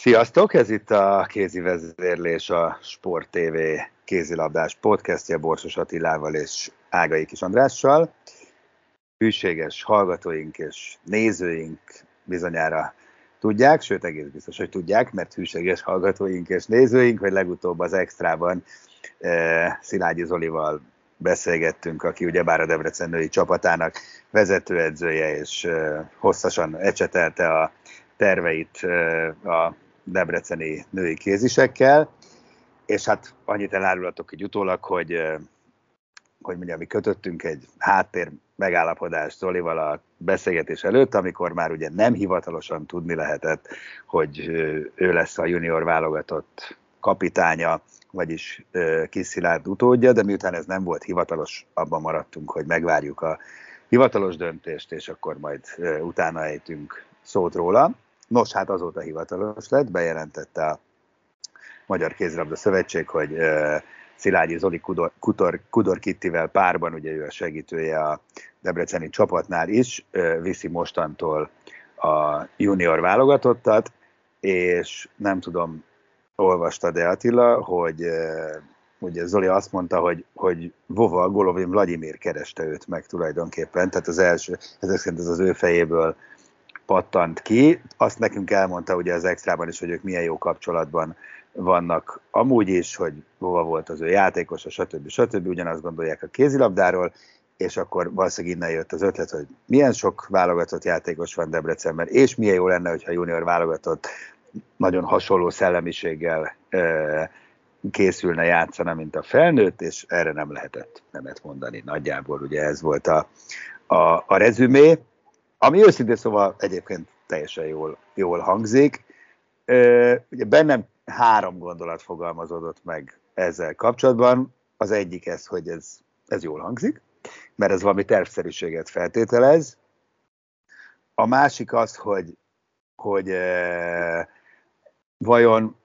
Sziasztok, ez itt a kézi vezérlés, a Sport TV kézilabdás podcastja Borsos Attilával és Ágai Kis Andrással. Hűséges hallgatóink és nézőink bizonyára tudják, sőt egész biztos, hogy tudják, mert hűséges hallgatóink és nézőink, hogy legutóbb az Extrában e, Szilágyi Zolival beszélgettünk, aki ugyebár a Debrecen női csapatának vezetőedzője, és e, hosszasan ecsetelte a terveit e, a debreceni női kézisekkel, és hát annyit elárulatok így utólag, hogy hogy mondjam, mi kötöttünk egy háttér megállapodást Zolival a beszélgetés előtt, amikor már ugye nem hivatalosan tudni lehetett, hogy ő lesz a junior válogatott kapitánya, vagyis Kiszilárd utódja, de miután ez nem volt hivatalos, abban maradtunk, hogy megvárjuk a hivatalos döntést, és akkor majd utána ejtünk szót róla. Nos, hát azóta hivatalos lett, bejelentette a Magyar Kézilabda Szövetség, hogy Szilágyi Zoli Kudor, Kudor, Kudor Kittivel párban, ugye ő a segítője a debreceni csapatnál is, viszi mostantól a junior válogatottat, és nem tudom, olvastad de Attila, hogy ugye Zoli azt mondta, hogy, hogy Vova Golovin Vladimir kereste őt meg tulajdonképpen, tehát az első, ezek szerint ez az ő fejéből pattant ki. Azt nekünk elmondta ugye az extrában is, hogy ők milyen jó kapcsolatban vannak amúgy is, hogy hova volt az ő játékosa, stb. stb. Ugyanazt gondolják a kézilabdáról, és akkor valószínűleg innen jött az ötlet, hogy milyen sok válogatott játékos van Debrecenben, és milyen jó lenne, hogyha junior válogatott nagyon hasonló szellemiséggel készülne játszana, mint a felnőtt, és erre nem lehetett nemet mondani. Nagyjából ugye ez volt a, a, a rezümé, ami őszintén szóval egyébként teljesen jól, jól hangzik. Ugye bennem három gondolat fogalmazódott meg ezzel kapcsolatban. Az egyik ez, hogy ez, ez jól hangzik, mert ez valami tervszerűséget feltételez. A másik az, hogy, hogy e, vajon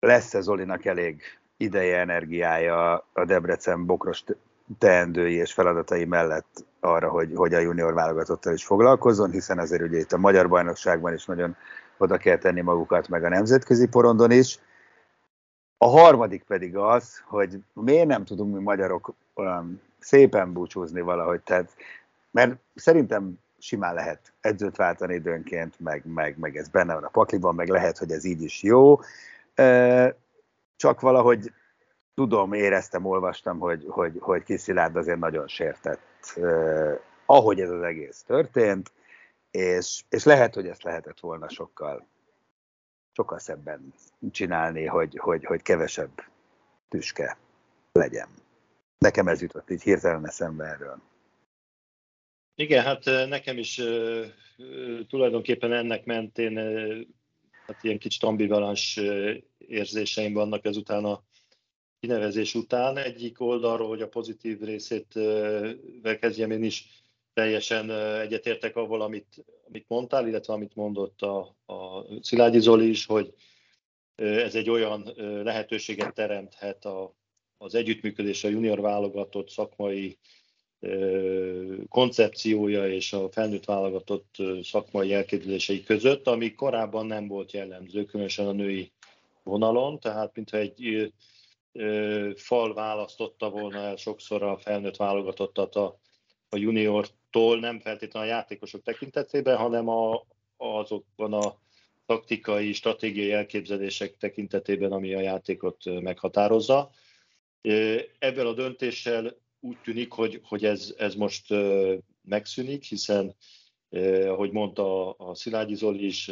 lesz-e Zolinak elég ideje, energiája a Debrecen bokros teendői és feladatai mellett arra, hogy, hogy a junior válogatottal is foglalkozzon, hiszen azért ugye itt a magyar bajnokságban is nagyon oda kell tenni magukat, meg a nemzetközi porondon is. A harmadik pedig az, hogy miért nem tudunk mi magyarok olyan szépen búcsúzni valahogy, tehát, mert szerintem simán lehet edzőt váltani időnként, meg, meg, meg ez benne van a pakliban, meg lehet, hogy ez így is jó. Csak valahogy tudom, éreztem, olvastam, hogy, hogy, hogy Kiszilárd azért nagyon sértett, ahogy ez az egész történt, és, és lehet, hogy ezt lehetett volna sokkal, sokkal szebben csinálni, hogy, hogy, hogy kevesebb tüske legyen. Nekem ez jutott így hirtelen eszembe erről. Igen, hát nekem is uh, tulajdonképpen ennek mentén uh, hát ilyen kicsit ambivalens érzéseim vannak ezután a kinevezés után. Egyik oldalról, hogy a pozitív részét kezdjem én is, teljesen egyetértek avval, amit, amit mondtál, illetve amit mondott a, a Szilágyi Zoli is, hogy ez egy olyan lehetőséget teremthet a, az együttműködés a junior válogatott szakmai koncepciója és a felnőtt válogatott szakmai elképzelései között, ami korábban nem volt jellemző, különösen a női vonalon, tehát mintha egy fal választotta volna el sokszor a felnőtt válogatottat a, a juniortól, nem feltétlenül a játékosok tekintetében, hanem a, azokban a taktikai, stratégiai elképzelések tekintetében, ami a játékot meghatározza. Ebből a döntéssel úgy tűnik, hogy, hogy ez, ez most megszűnik, hiszen ahogy mondta a Szilágyi Zoli is,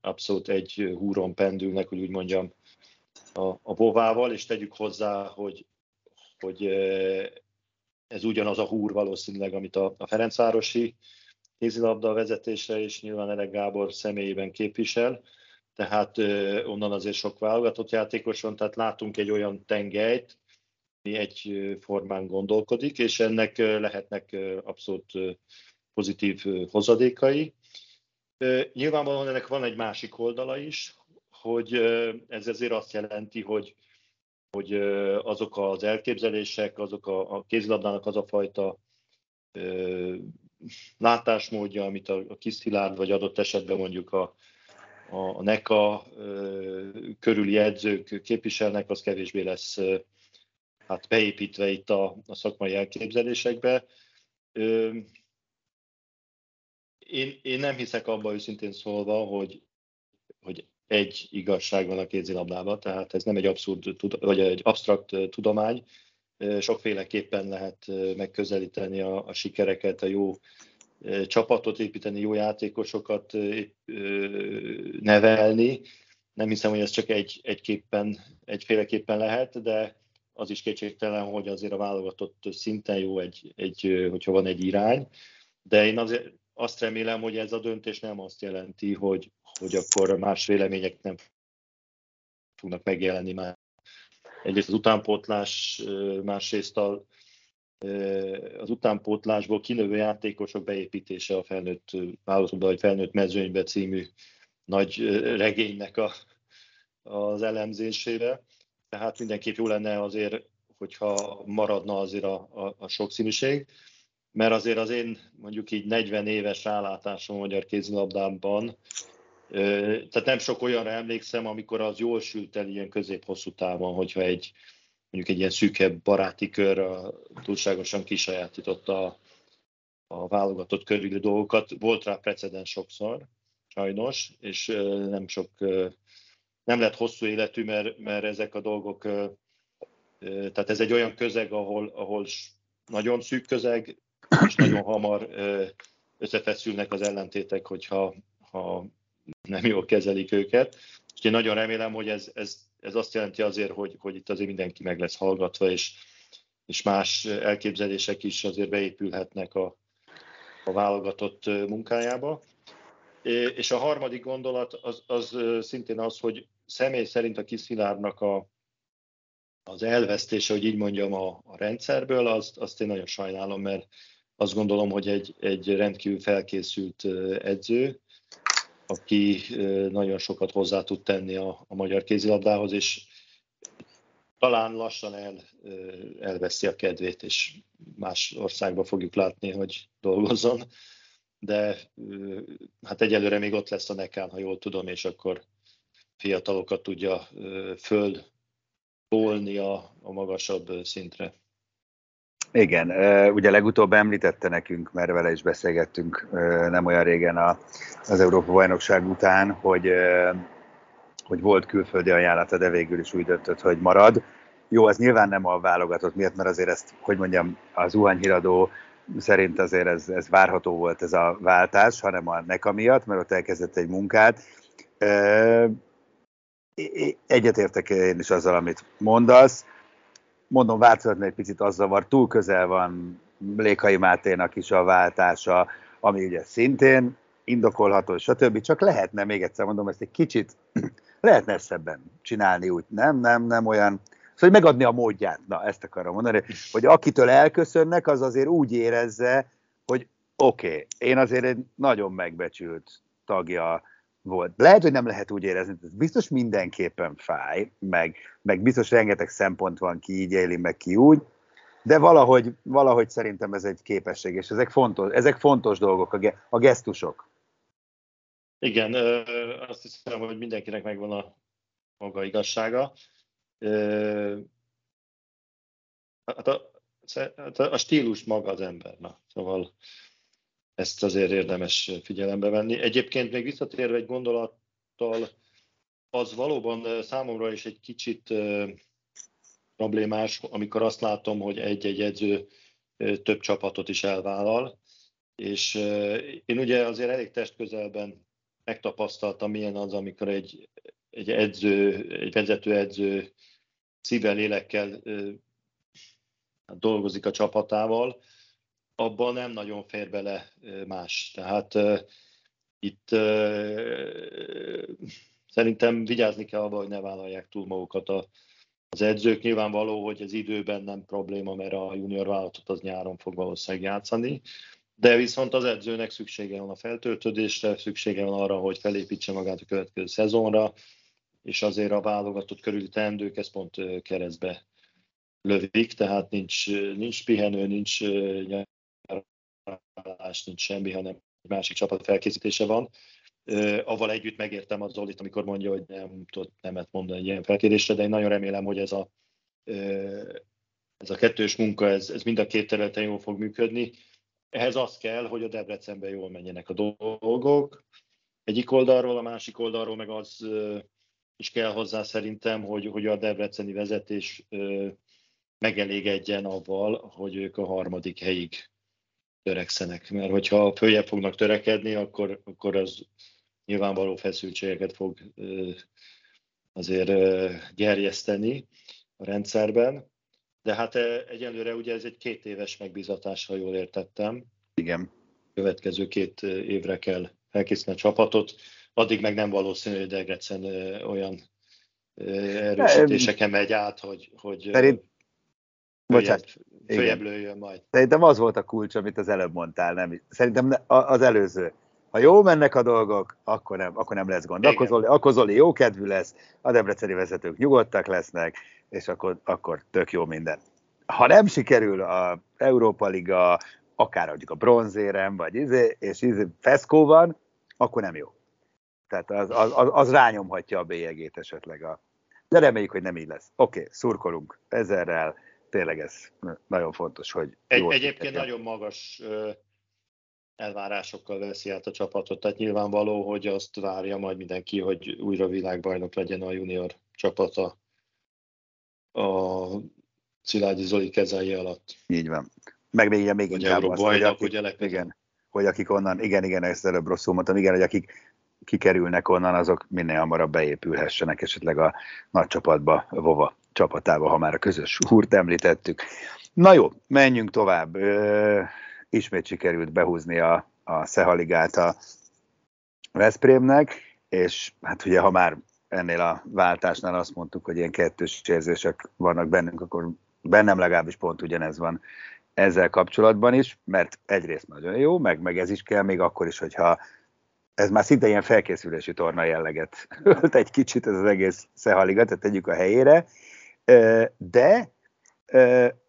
abszolút egy húron pendülnek, hogy úgy mondjam, a, a bovával, és tegyük hozzá, hogy, hogy ez ugyanaz a húr valószínűleg, amit a, a Ferencvárosi kézilabda vezetése és nyilván Elek Gábor személyében képvisel, tehát onnan azért sok válogatott játékos tehát látunk egy olyan tengelyt, ami egy formán gondolkodik, és ennek lehetnek abszolút pozitív hozadékai. Nyilvánvalóan ennek van egy másik oldala is, hogy ez ezért azt jelenti, hogy, hogy azok az elképzelések, azok a, a kézilabdának az a fajta látásmódja, amit a, a Kiszilárd, vagy adott esetben mondjuk a, a NECA körüli edzők képviselnek, az kevésbé lesz hát beépítve itt a, a szakmai elképzelésekbe. Én, én nem hiszek abba őszintén szólva, hogy, hogy egy igazság van a kézilabdában, tehát ez nem egy abszurd, vagy egy absztrakt tudomány, sokféleképpen lehet megközelíteni a, a sikereket, a jó csapatot építeni, jó játékosokat nevelni. Nem hiszem, hogy ez csak egy, egyképpen, egyféleképpen lehet, de az is kétségtelen, hogy azért a válogatott szinten jó, egy, egy, hogyha van egy irány. De én azért azt remélem, hogy ez a döntés nem azt jelenti, hogy, hogy akkor más vélemények nem fognak megjelenni már. Egyrészt az utánpótlás, másrészt a, az utánpótlásból kinövő játékosok beépítése a felnőtt vállalatokba, vagy felnőtt mezőnybe című nagy regénynek a, az elemzésére. Tehát mindenképp jó lenne azért, hogyha maradna azért a, a, a sokszínűség mert azért az én mondjuk így 40 éves rálátásom a magyar kézilabdában, tehát nem sok olyanra emlékszem, amikor az jól sült el ilyen közép-hosszú távon, hogyha egy mondjuk egy ilyen szűkebb baráti kör túlságosan kisajátította a, a válogatott körüli dolgokat. Volt rá precedens sokszor, sajnos, és nem sok, nem lett hosszú életű, mert, mert ezek a dolgok, tehát ez egy olyan közeg, ahol, ahol nagyon szűk közeg, és nagyon hamar összefeszülnek az ellentétek, hogyha ha nem jól kezelik őket. És én nagyon remélem, hogy ez, ez, ez azt jelenti azért, hogy, hogy itt azért mindenki meg lesz hallgatva, és, és más elképzelések is azért beépülhetnek a, a válogatott munkájába. És a harmadik gondolat az, az szintén az, hogy személy szerint a Kiszilárnak a, az elvesztése, hogy így mondjam, a, a rendszerből, azt, azt én nagyon sajnálom, mert azt gondolom, hogy egy, egy rendkívül felkészült edző, aki nagyon sokat hozzá tud tenni a, a magyar kézilabdához, és talán lassan el, elveszi a kedvét, és más országba fogjuk látni, hogy dolgozzon. De hát egyelőre még ott lesz a nekán, ha jól tudom, és akkor fiatalokat tudja föl a, a magasabb szintre. Igen, ugye legutóbb említette nekünk, mert vele is beszélgettünk nem olyan régen az Európa bajnokság után, hogy, hogy volt külföldi ajánlata, de végül is úgy döntött, hogy marad. Jó, ez nyilván nem a válogatott miatt, mert azért ezt, hogy mondjam, az híradó szerint azért ez, ez várható volt ez a váltás, hanem a NECA miatt, mert ott elkezdett egy munkát. Egyetértek én is azzal, amit mondasz mondom, változatni egy picit az zavar, túl közel van Lékai Máténak is a váltása, ami ugye szintén indokolható, stb. Csak lehetne, még egyszer mondom, ezt egy kicsit lehetne szebben csinálni úgy, nem, nem, nem olyan, szóval hogy megadni a módját, na ezt akarom mondani, hogy akitől elköszönnek, az azért úgy érezze, hogy oké, okay, én azért egy nagyon megbecsült tagja volt. Lehet, hogy nem lehet úgy érezni, ez biztos mindenképpen fáj, meg, meg biztos rengeteg szempont van, ki így éli, meg ki úgy, de valahogy, valahogy szerintem ez egy képesség, és ezek fontos, ezek fontos dolgok, a, ge, a gesztusok. Igen, azt hiszem, hogy mindenkinek megvan a maga igazsága. Hát a, hát a stílus maga az ember. Na. Szóval ezt azért érdemes figyelembe venni. Egyébként még visszatérve egy gondolatra csapattal, az valóban számomra is egy kicsit problémás, amikor azt látom, hogy egy-egy edző több csapatot is elvállal, és én ugye azért elég testközelben megtapasztaltam, milyen az, amikor egy, egy edző, egy vezető edző szívvel, lélekkel dolgozik a csapatával, abban nem nagyon fér bele más. Tehát itt szerintem vigyázni kell abba, hogy ne vállalják túl magukat a, az edzők. Nyilvánvaló, hogy az időben nem probléma, mert a junior vállalatot az nyáron fog valószínűleg játszani, de viszont az edzőnek szüksége van a feltöltődésre, szüksége van arra, hogy felépítse magát a következő szezonra, és azért a válogatott körüli teendők ezt pont keresztbe lövik, tehát nincs, nincs pihenő, nincs nyaralás, nincs semmi, hanem egy másik csapat felkészítése van. Avval együtt megértem az Zolit, amikor mondja, hogy nem tudott nemet mondani egy ilyen felkérésre, de én nagyon remélem, hogy ez a, ez a kettős munka, ez, ez mind a két területen jól fog működni. Ehhez az kell, hogy a Debrecenben jól menjenek a dolgok. Egyik oldalról, a másik oldalról meg az is kell hozzá szerintem, hogy, hogy a debreceni vezetés megelégedjen avval, hogy ők a harmadik helyig törekszenek. Mert hogyha följebb fognak törekedni, akkor, akkor az nyilvánvaló feszültségeket fog azért gerjeszteni a rendszerben. De hát egyelőre ugye ez egy két éves megbízatás, ha jól értettem. Igen. Következő két évre kell felkészíteni a csapatot. Addig meg nem valószínű, hogy Degrecen olyan erősítéseken megy át, hogy, hogy Szerint... följebb, följebb lőjön majd. Szerintem az volt a kulcs, amit az előbb mondtál. Nem? Szerintem az előző. Ha jó mennek a dolgok, akkor nem, akkor nem lesz gond. Akkor Zoli, akkor Zoli jó kedvű lesz, a debreceni vezetők nyugodtak lesznek, és akkor, akkor tök jó minden. Ha nem sikerül a Európa Liga, akár mondjuk a bronzérem, vagy izé, és izé feszkó van, akkor nem jó. Tehát az, az, az, az rányomhatja a bélyegét esetleg. A... De reméljük, hogy nem így lesz. Oké, okay, szurkolunk ezerrel. Tényleg ez nagyon fontos, hogy... Egy, egyébként nagyon magas elvárásokkal veszi át a csapatot, tehát nyilvánvaló, hogy azt várja majd mindenki, hogy újra világbajnok legyen a junior csapata a Szilágyi Zoli kezei alatt. Így van. Meg még, még inkább azt, hogy akik, ugye igen, hogy akik onnan, igen, igen, ezt előbb rosszul mondtam, igen, hogy akik kikerülnek onnan, azok minél hamarabb beépülhessenek esetleg a nagy csapatba, Vova csapatába, ha már a közös húrt említettük. Na jó, menjünk tovább. Ö, ismét sikerült behúzni a, a Szehaligát a Veszprémnek, és hát ugye, ha már ennél a váltásnál azt mondtuk, hogy ilyen kettős érzések vannak bennünk, akkor bennem legalábbis pont ugyanez van ezzel kapcsolatban is, mert egyrészt nagyon jó, meg, meg ez is kell, még akkor is, hogyha ez már szinte ilyen felkészülési torna jelleget ölt egy kicsit ez az egész Szehaliga, tehát tegyük a helyére, de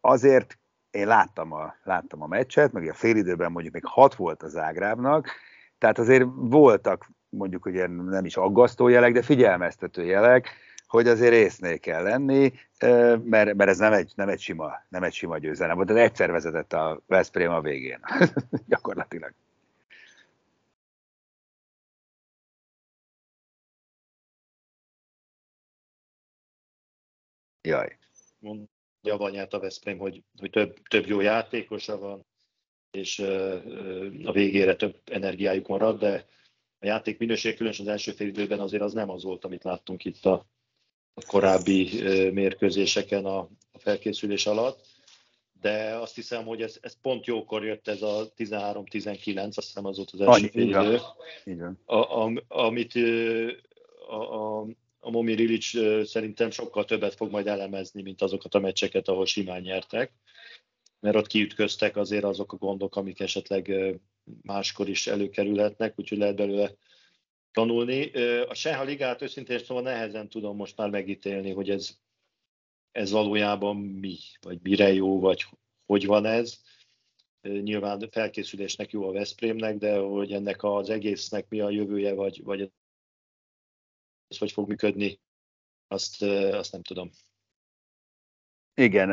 azért én láttam a, láttam a meccset, meg a félidőben mondjuk még hat volt az Ágrábnak, tehát azért voltak mondjuk ugye nem is aggasztó jelek, de figyelmeztető jelek, hogy azért észnél kell lenni, mert, mert ez nem egy, nem egy, sima, nem egy sima győzelem volt, de egyszer vezetett a Veszprém a végén, gyakorlatilag. Jaj. Mondja Vanyát a Veszprém, hogy, hogy több, több jó játékosa van, és a végére több energiájuk marad, de a játék minőség, különösen az első fél időben azért az nem az volt, amit láttunk itt a, a korábbi mérkőzéseken a, a felkészülés alatt. De azt hiszem, hogy ez, ez pont jókor jött ez a 13-19, azt hiszem az volt az első fél idő, amit a, a, a Momi Rilic szerintem sokkal többet fog majd elemezni, mint azokat a meccseket, ahol simán nyertek, mert ott kiütköztek azért azok a gondok, amik esetleg máskor is előkerülhetnek, úgyhogy lehet belőle tanulni. A Seha Ligát őszintén szóval nehezen tudom most már megítélni, hogy ez, ez valójában mi, vagy mire jó, vagy hogy van ez. Nyilván felkészülésnek jó a Veszprémnek, de hogy ennek az egésznek mi a jövője, vagy, vagy ez hogy fog működni, azt, azt nem tudom. Igen,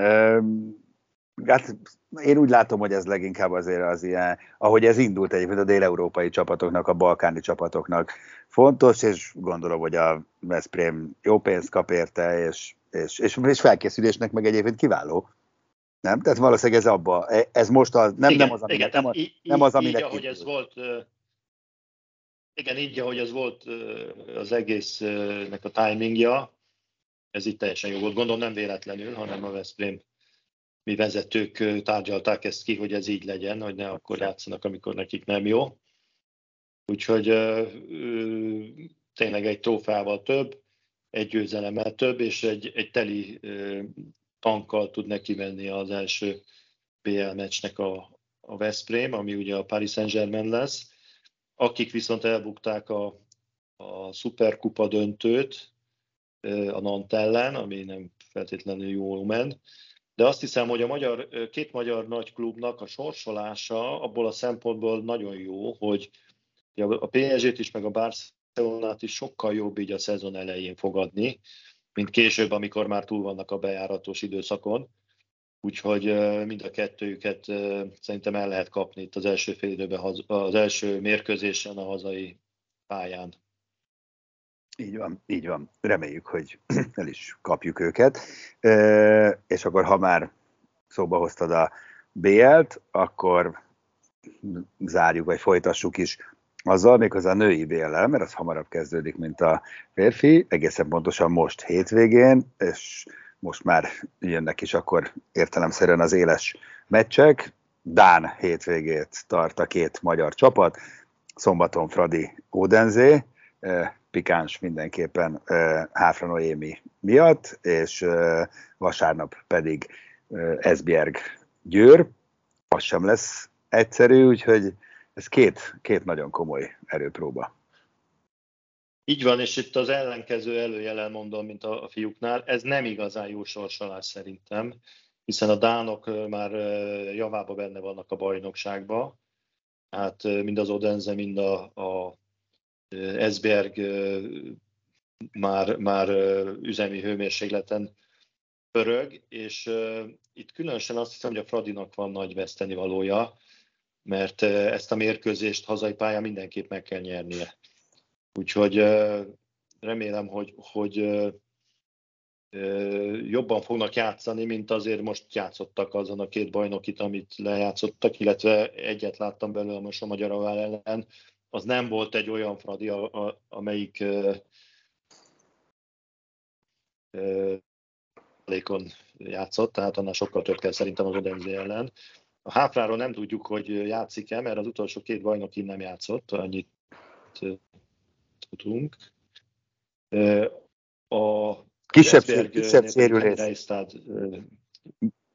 Hát én úgy látom, hogy ez leginkább azért az ilyen, ahogy ez indult egyébként a dél-európai csapatoknak, a balkáni csapatoknak fontos, és gondolom, hogy a Veszprém jó pénzt kap érte, és, és, és, és felkészülésnek meg egyébként kiváló. Nem? Tehát valószínűleg ez abba, ez most az, nem, igen, nem az, aminek, igen, nem, így, nem az, aminek így, ahogy ez volt, igen, így, ahogy ez volt az egésznek a timingja, ez itt teljesen jó volt. Gondolom nem véletlenül, hanem a Veszprém mi vezetők tárgyalták ezt ki, hogy ez így legyen, hogy ne akkor játszanak, amikor nekik nem jó. Úgyhogy tényleg egy trófával több, egy győzelemmel több, és egy, egy teli tankkal tud neki menni az első BL meccsnek a, a Veszprém, ami ugye a Paris Saint-Germain lesz. Akik viszont elbukták a, a Superkupa döntőt a Nant ellen, ami nem feltétlenül jól ment, de azt hiszem, hogy a magyar, két magyar nagy klubnak a sorsolása abból a szempontból nagyon jó, hogy a PSG-t is, meg a Barcelonát is sokkal jobb így a szezon elején fogadni, mint később, amikor már túl vannak a bejáratos időszakon. Úgyhogy mind a kettőjüket szerintem el lehet kapni itt az első fél időben, az első mérkőzésen a hazai pályán. Így van, így van. Reméljük, hogy el is kapjuk őket. És akkor, ha már szóba hoztad a BL-t, akkor zárjuk, vagy folytassuk is azzal, méghozzá a női BL-el, mert az hamarabb kezdődik, mint a férfi, egészen pontosan most hétvégén, és most már jönnek is akkor értelemszerűen az éles meccsek. Dán hétvégét tart a két magyar csapat, szombaton Fradi Ódenzé, pikáns mindenképpen Háfra Noémi miatt, és vasárnap pedig Esbjerg Győr. Az sem lesz egyszerű, úgyhogy ez két, két nagyon komoly erőpróba. Így van, és itt az ellenkező előjelen mondom, mint a, fiúknál, ez nem igazán jó sorsolás szerintem, hiszen a dánok már javába benne vannak a bajnokságba, hát mind az Odense, mind a, a Esberg már, már üzemi hőmérsékleten pörög, és itt különösen azt hiszem, hogy a Fradinak van nagy veszteni valója, mert ezt a mérkőzést hazai pályán mindenképp meg kell nyernie. Úgyhogy remélem, hogy, hogy jobban fognak játszani, mint azért most játszottak azon a két bajnokit, amit lejátszottak, illetve egyet láttam belőle most a Magyar ellen, az nem volt egy olyan Fradi, a, a, amelyik lékon játszott, tehát annál sokkal több kell szerintem az Odense ellen. A Háfráról nem tudjuk, hogy játszik-e, mert az utolsó két bajnokin nem játszott, annyit tudunk. A kisebb, kisebb sérülés.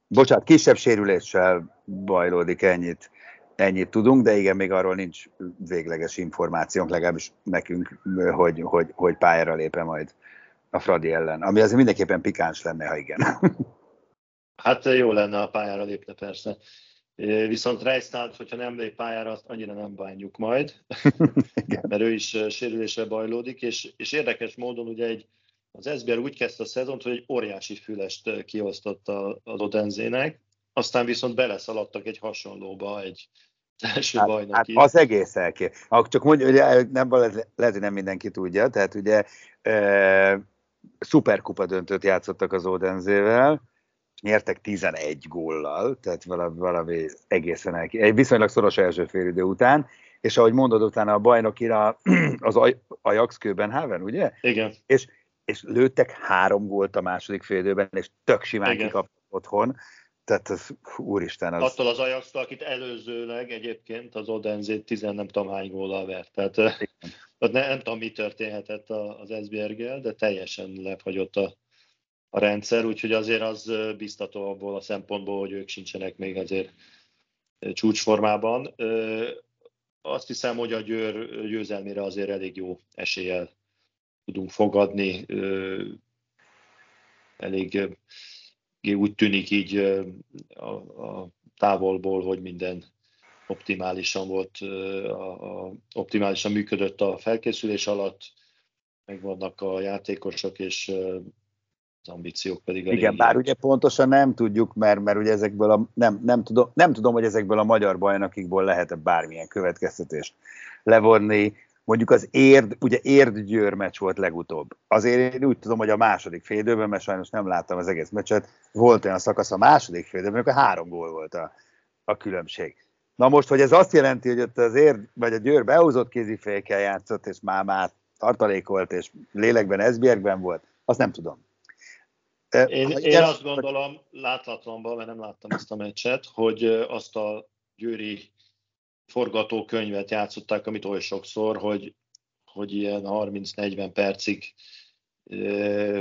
Bocsánat, kisebb sérüléssel bajlódik ennyit ennyit tudunk, de igen, még arról nincs végleges információnk, legalábbis nekünk, hogy, hogy, hogy pályára lépe majd a Fradi ellen, ami azért mindenképpen pikáns lenne, ha igen. Hát jó lenne, a pályára lépne persze. Viszont Reisnát, hogyha nem lép pályára, azt annyira nem bánjuk majd, mert ő is sérülésre bajlódik, és, és érdekes módon ugye egy, az SBR úgy kezdte a szezont, hogy egy óriási fülest kiosztott az Odenzének, aztán viszont beleszaladtak egy hasonlóba, egy első hát, bajnoki. Hát az egész elké. Csak mondja, hogy nem, lehet, hogy nem mindenki tudja, tehát ugye e, szuperkupa döntőt játszottak az Odenzével, nyertek 11 góllal, tehát valami, valami egészen elké. Egy viszonylag szoros első félidő után, és ahogy mondod, utána a bajnokira az Ajax Köbenhaven, ugye? Igen. És, és lőttek három gólt a második félidőben, és tök simán kikaptak otthon. Tehát az, úristen, az... Attól az ajax akit előzőleg egyébként az Odenzét tizen nem tudom hány góllal vert. Tehát nem, nem tudom, mi történhetett az SBR-gel, de teljesen lefagyott a, a rendszer, úgyhogy azért az biztató abból a szempontból, hogy ők sincsenek még azért csúcsformában. Azt hiszem, hogy a Győr győzelmére azért elég jó eséllyel tudunk fogadni. Elég úgy tűnik így a, a távolból, hogy minden optimálisan volt, a, a, optimálisan működött a felkészülés alatt, megvannak a játékosok, és az ambíciók pedig a Igen, bár ugye pontosan nem tudjuk, mert, mert ugye ezekből a, nem, nem, tudom, nem tudom, hogy ezekből a magyar bajnokikból lehet-e bármilyen következtetést levonni. Mondjuk az érd, ugye érd győr meccs volt legutóbb. Azért én úgy tudom, hogy a második félidőben, mert sajnos nem láttam az egész meccset, volt olyan szakasz a második félidőben, amikor három gól volt a, a különbség. Na most, hogy ez azt jelenti, hogy ott az érd, vagy a győr behozott kézifékkel játszott, és már, már tartalékolt, és lélekben, Esbjergben volt, azt nem tudom. Én, én azt gondolom, láthatlanban, mert nem láttam ezt a meccset, hogy azt a győri forgatókönyvet játszották, amit oly sokszor, hogy, hogy ilyen 30-40 percig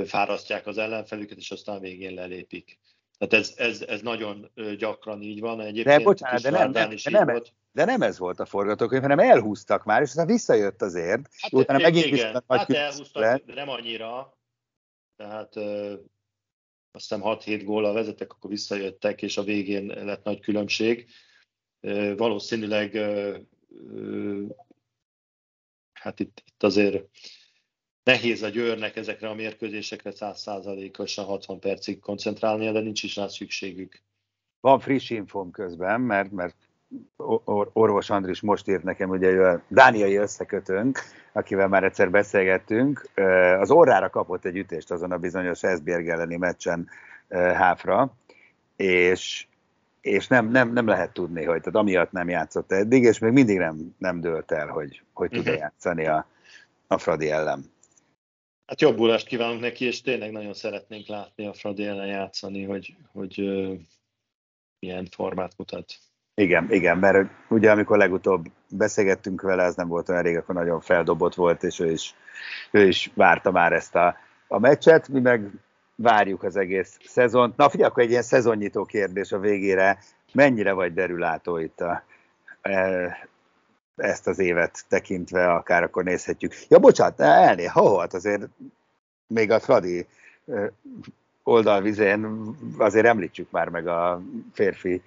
fárasztják az ellenfelüket, és aztán végén lelépik. Tehát ez, ez, ez nagyon gyakran így van. Egyébként de bocsánat, de nem, nem, de, nem, volt. de nem ez volt a forgatókönyv, hanem elhúztak már, és aztán visszajött azért. Hát, utána megint igen, hát elhúztak, le. de nem annyira. Tehát azt hiszem 6-7 góla vezetek, akkor visszajöttek, és a végén lett nagy különbség. Valószínűleg hát itt, itt azért nehéz a Győrnek ezekre a mérkőzésekre 100%-osan 60 percig koncentrálnia, de nincs is rá szükségük. Van friss infom közben, mert, mert orvos Andris most írt nekem, ugye ő a dániai összekötőnk, akivel már egyszer beszélgettünk, az orrára kapott egy ütést azon a bizonyos Esbjerg elleni meccsen háfra, és, és nem, nem, nem lehet tudni, hogy tehát amiatt nem játszott eddig, és még mindig nem, nem dőlt el, hogy, hogy tud uh-huh. játszani a, a Fradi ellen. Hát jobbulást kívánunk neki, és tényleg nagyon szeretnénk látni a Fradi ellen játszani, hogy, hogy uh, milyen formát mutat. Igen, igen, mert ugye amikor legutóbb beszélgettünk vele, ez nem volt olyan rég, akkor nagyon feldobott volt, és ő is, ő is várta már ezt a, a meccset, mi meg várjuk az egész szezont. Na figyelj, akkor egy ilyen szezonnyitó kérdés a végére. Mennyire vagy derülátó itt a, e, ezt az évet tekintve, akár akkor nézhetjük. Ja, bocsánat, elné, ha hát azért még a Fradi e, oldalvizén azért említsük már meg a férfi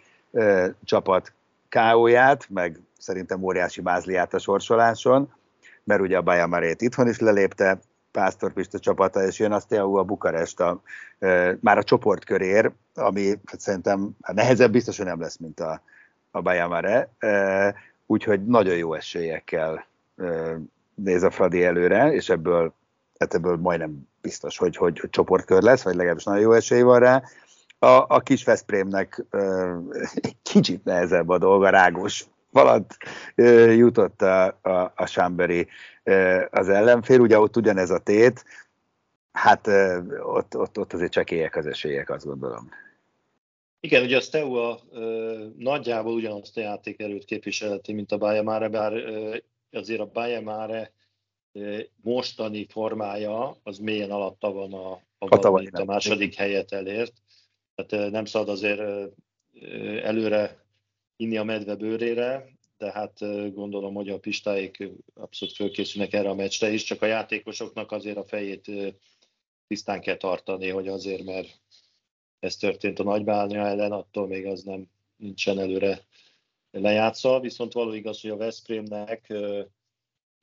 csapat káóját, meg szerintem óriási mázliát a sorsoláson, mert ugye a Bajamarét itthon is lelépte, Pásztor Pista csapata, és jön azt a Bukarest a, e, már a csoportkörér, ami hát szerintem hát nehezebb biztos, hogy nem lesz, mint a, a Bajamare, e, úgyhogy nagyon jó esélyekkel néz a Fradi előre, és ebből, hát ebből majdnem biztos, hogy, hogy, hogy csoportkör lesz, vagy legalábbis nagyon jó esély van rá, a, a kis Veszprémnek egy kicsit nehezebb a dolga, rágós falat jutott a, a, a Sámberi az ellenfél, ugye ott ugyanez a tét, hát ott, ott, ott azért csekélyek az esélyek, azt gondolom. Igen, ugye a Steaua nagyjából ugyanazt a játékerőt képviseleti, mint a Bajamare, bár azért a Bajamare mostani formája az mélyen alatta van a, a, a, a második helyet elért. Tehát nem szabad azért előre inni a medve bőrére, de hát gondolom, hogy a pistáik abszolút fölkészülnek erre a meccsre is, csak a játékosoknak azért a fejét tisztán kell tartani, hogy azért, mert ez történt a nagybánya ellen, attól még az nem nincsen előre lejátszva, viszont való igaz, hogy a Veszprémnek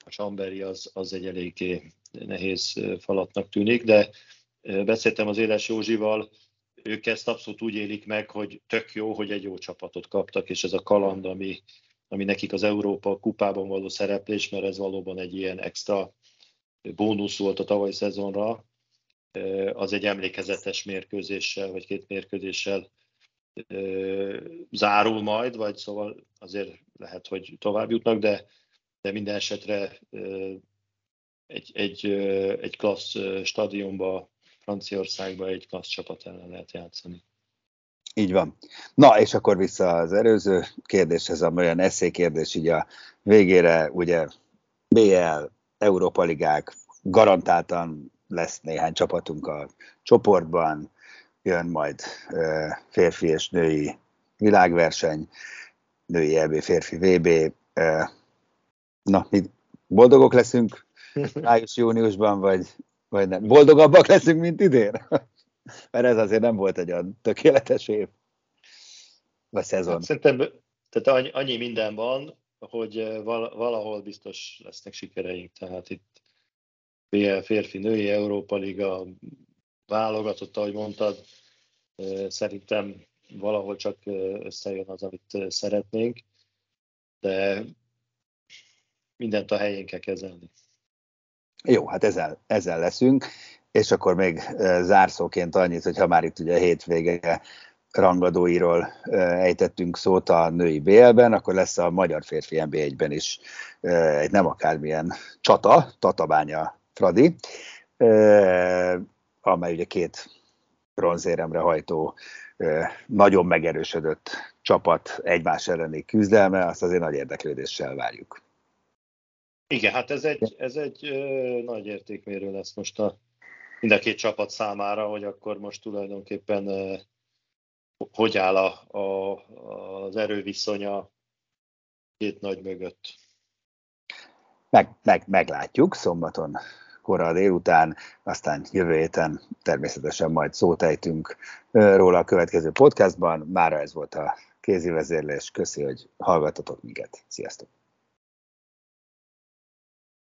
a Chamberi az, az egy eléggé nehéz falatnak tűnik, de beszéltem az Éles Józsival, ők ezt abszolút úgy élik meg, hogy tök jó, hogy egy jó csapatot kaptak, és ez a kaland, ami, ami nekik az Európa kupában való szereplés, mert ez valóban egy ilyen extra bónusz volt a tavalyi szezonra, az egy emlékezetes mérkőzéssel, vagy két mérkőzéssel zárul majd, vagy szóval azért lehet, hogy tovább jutnak, de, de minden esetre egy, egy, egy klassz stadionba Franciaországban egy klassz csapat ellen lehet játszani. Így van. Na, és akkor vissza az előző kérdéshez, olyan eszély kérdés így a végére, ugye BL, Európa Ligák, garantáltan lesz néhány csapatunk a csoportban, jön majd férfi és női világverseny, női EB, férfi VB. Na, mi boldogok leszünk május-júniusban, vagy vagy nem? Boldogabbak leszünk, mint idén? Mert ez azért nem volt egy olyan tökéletes év. Vagy szezon. Hát szerintem tehát annyi, minden van, hogy eh, valahol biztos lesznek sikereink. Tehát itt BL férfi női Európa Liga, válogatott, ahogy mondtad, szerintem valahol csak összejön az, amit szeretnénk, de mindent a helyén kell kezelni. Jó, hát ezzel, ezzel leszünk, és akkor még zárszóként annyit, hogy ha már itt ugye hétvége rangadóiról ejtettünk szót a női BL-ben, akkor lesz a magyar férfi NB1-ben is egy nem akármilyen csata, Tatabánya Fradi, amely ugye két bronzéremre hajtó nagyon megerősödött csapat egymás elleni küzdelme, azt azért nagy érdeklődéssel várjuk. Igen, hát ez egy, ez egy ö, nagy értékmérő lesz most a mind a két csapat számára, hogy akkor most tulajdonképpen ö, hogy áll a, a, az erőviszonya két nagy mögött. Meg, meg, meglátjuk szombaton kora délután, aztán jövő héten természetesen majd szót ejtünk róla a következő podcastban. Mára ez volt a kézi vezérlés. Köszi, hogy hallgattatok minket. Sziasztok!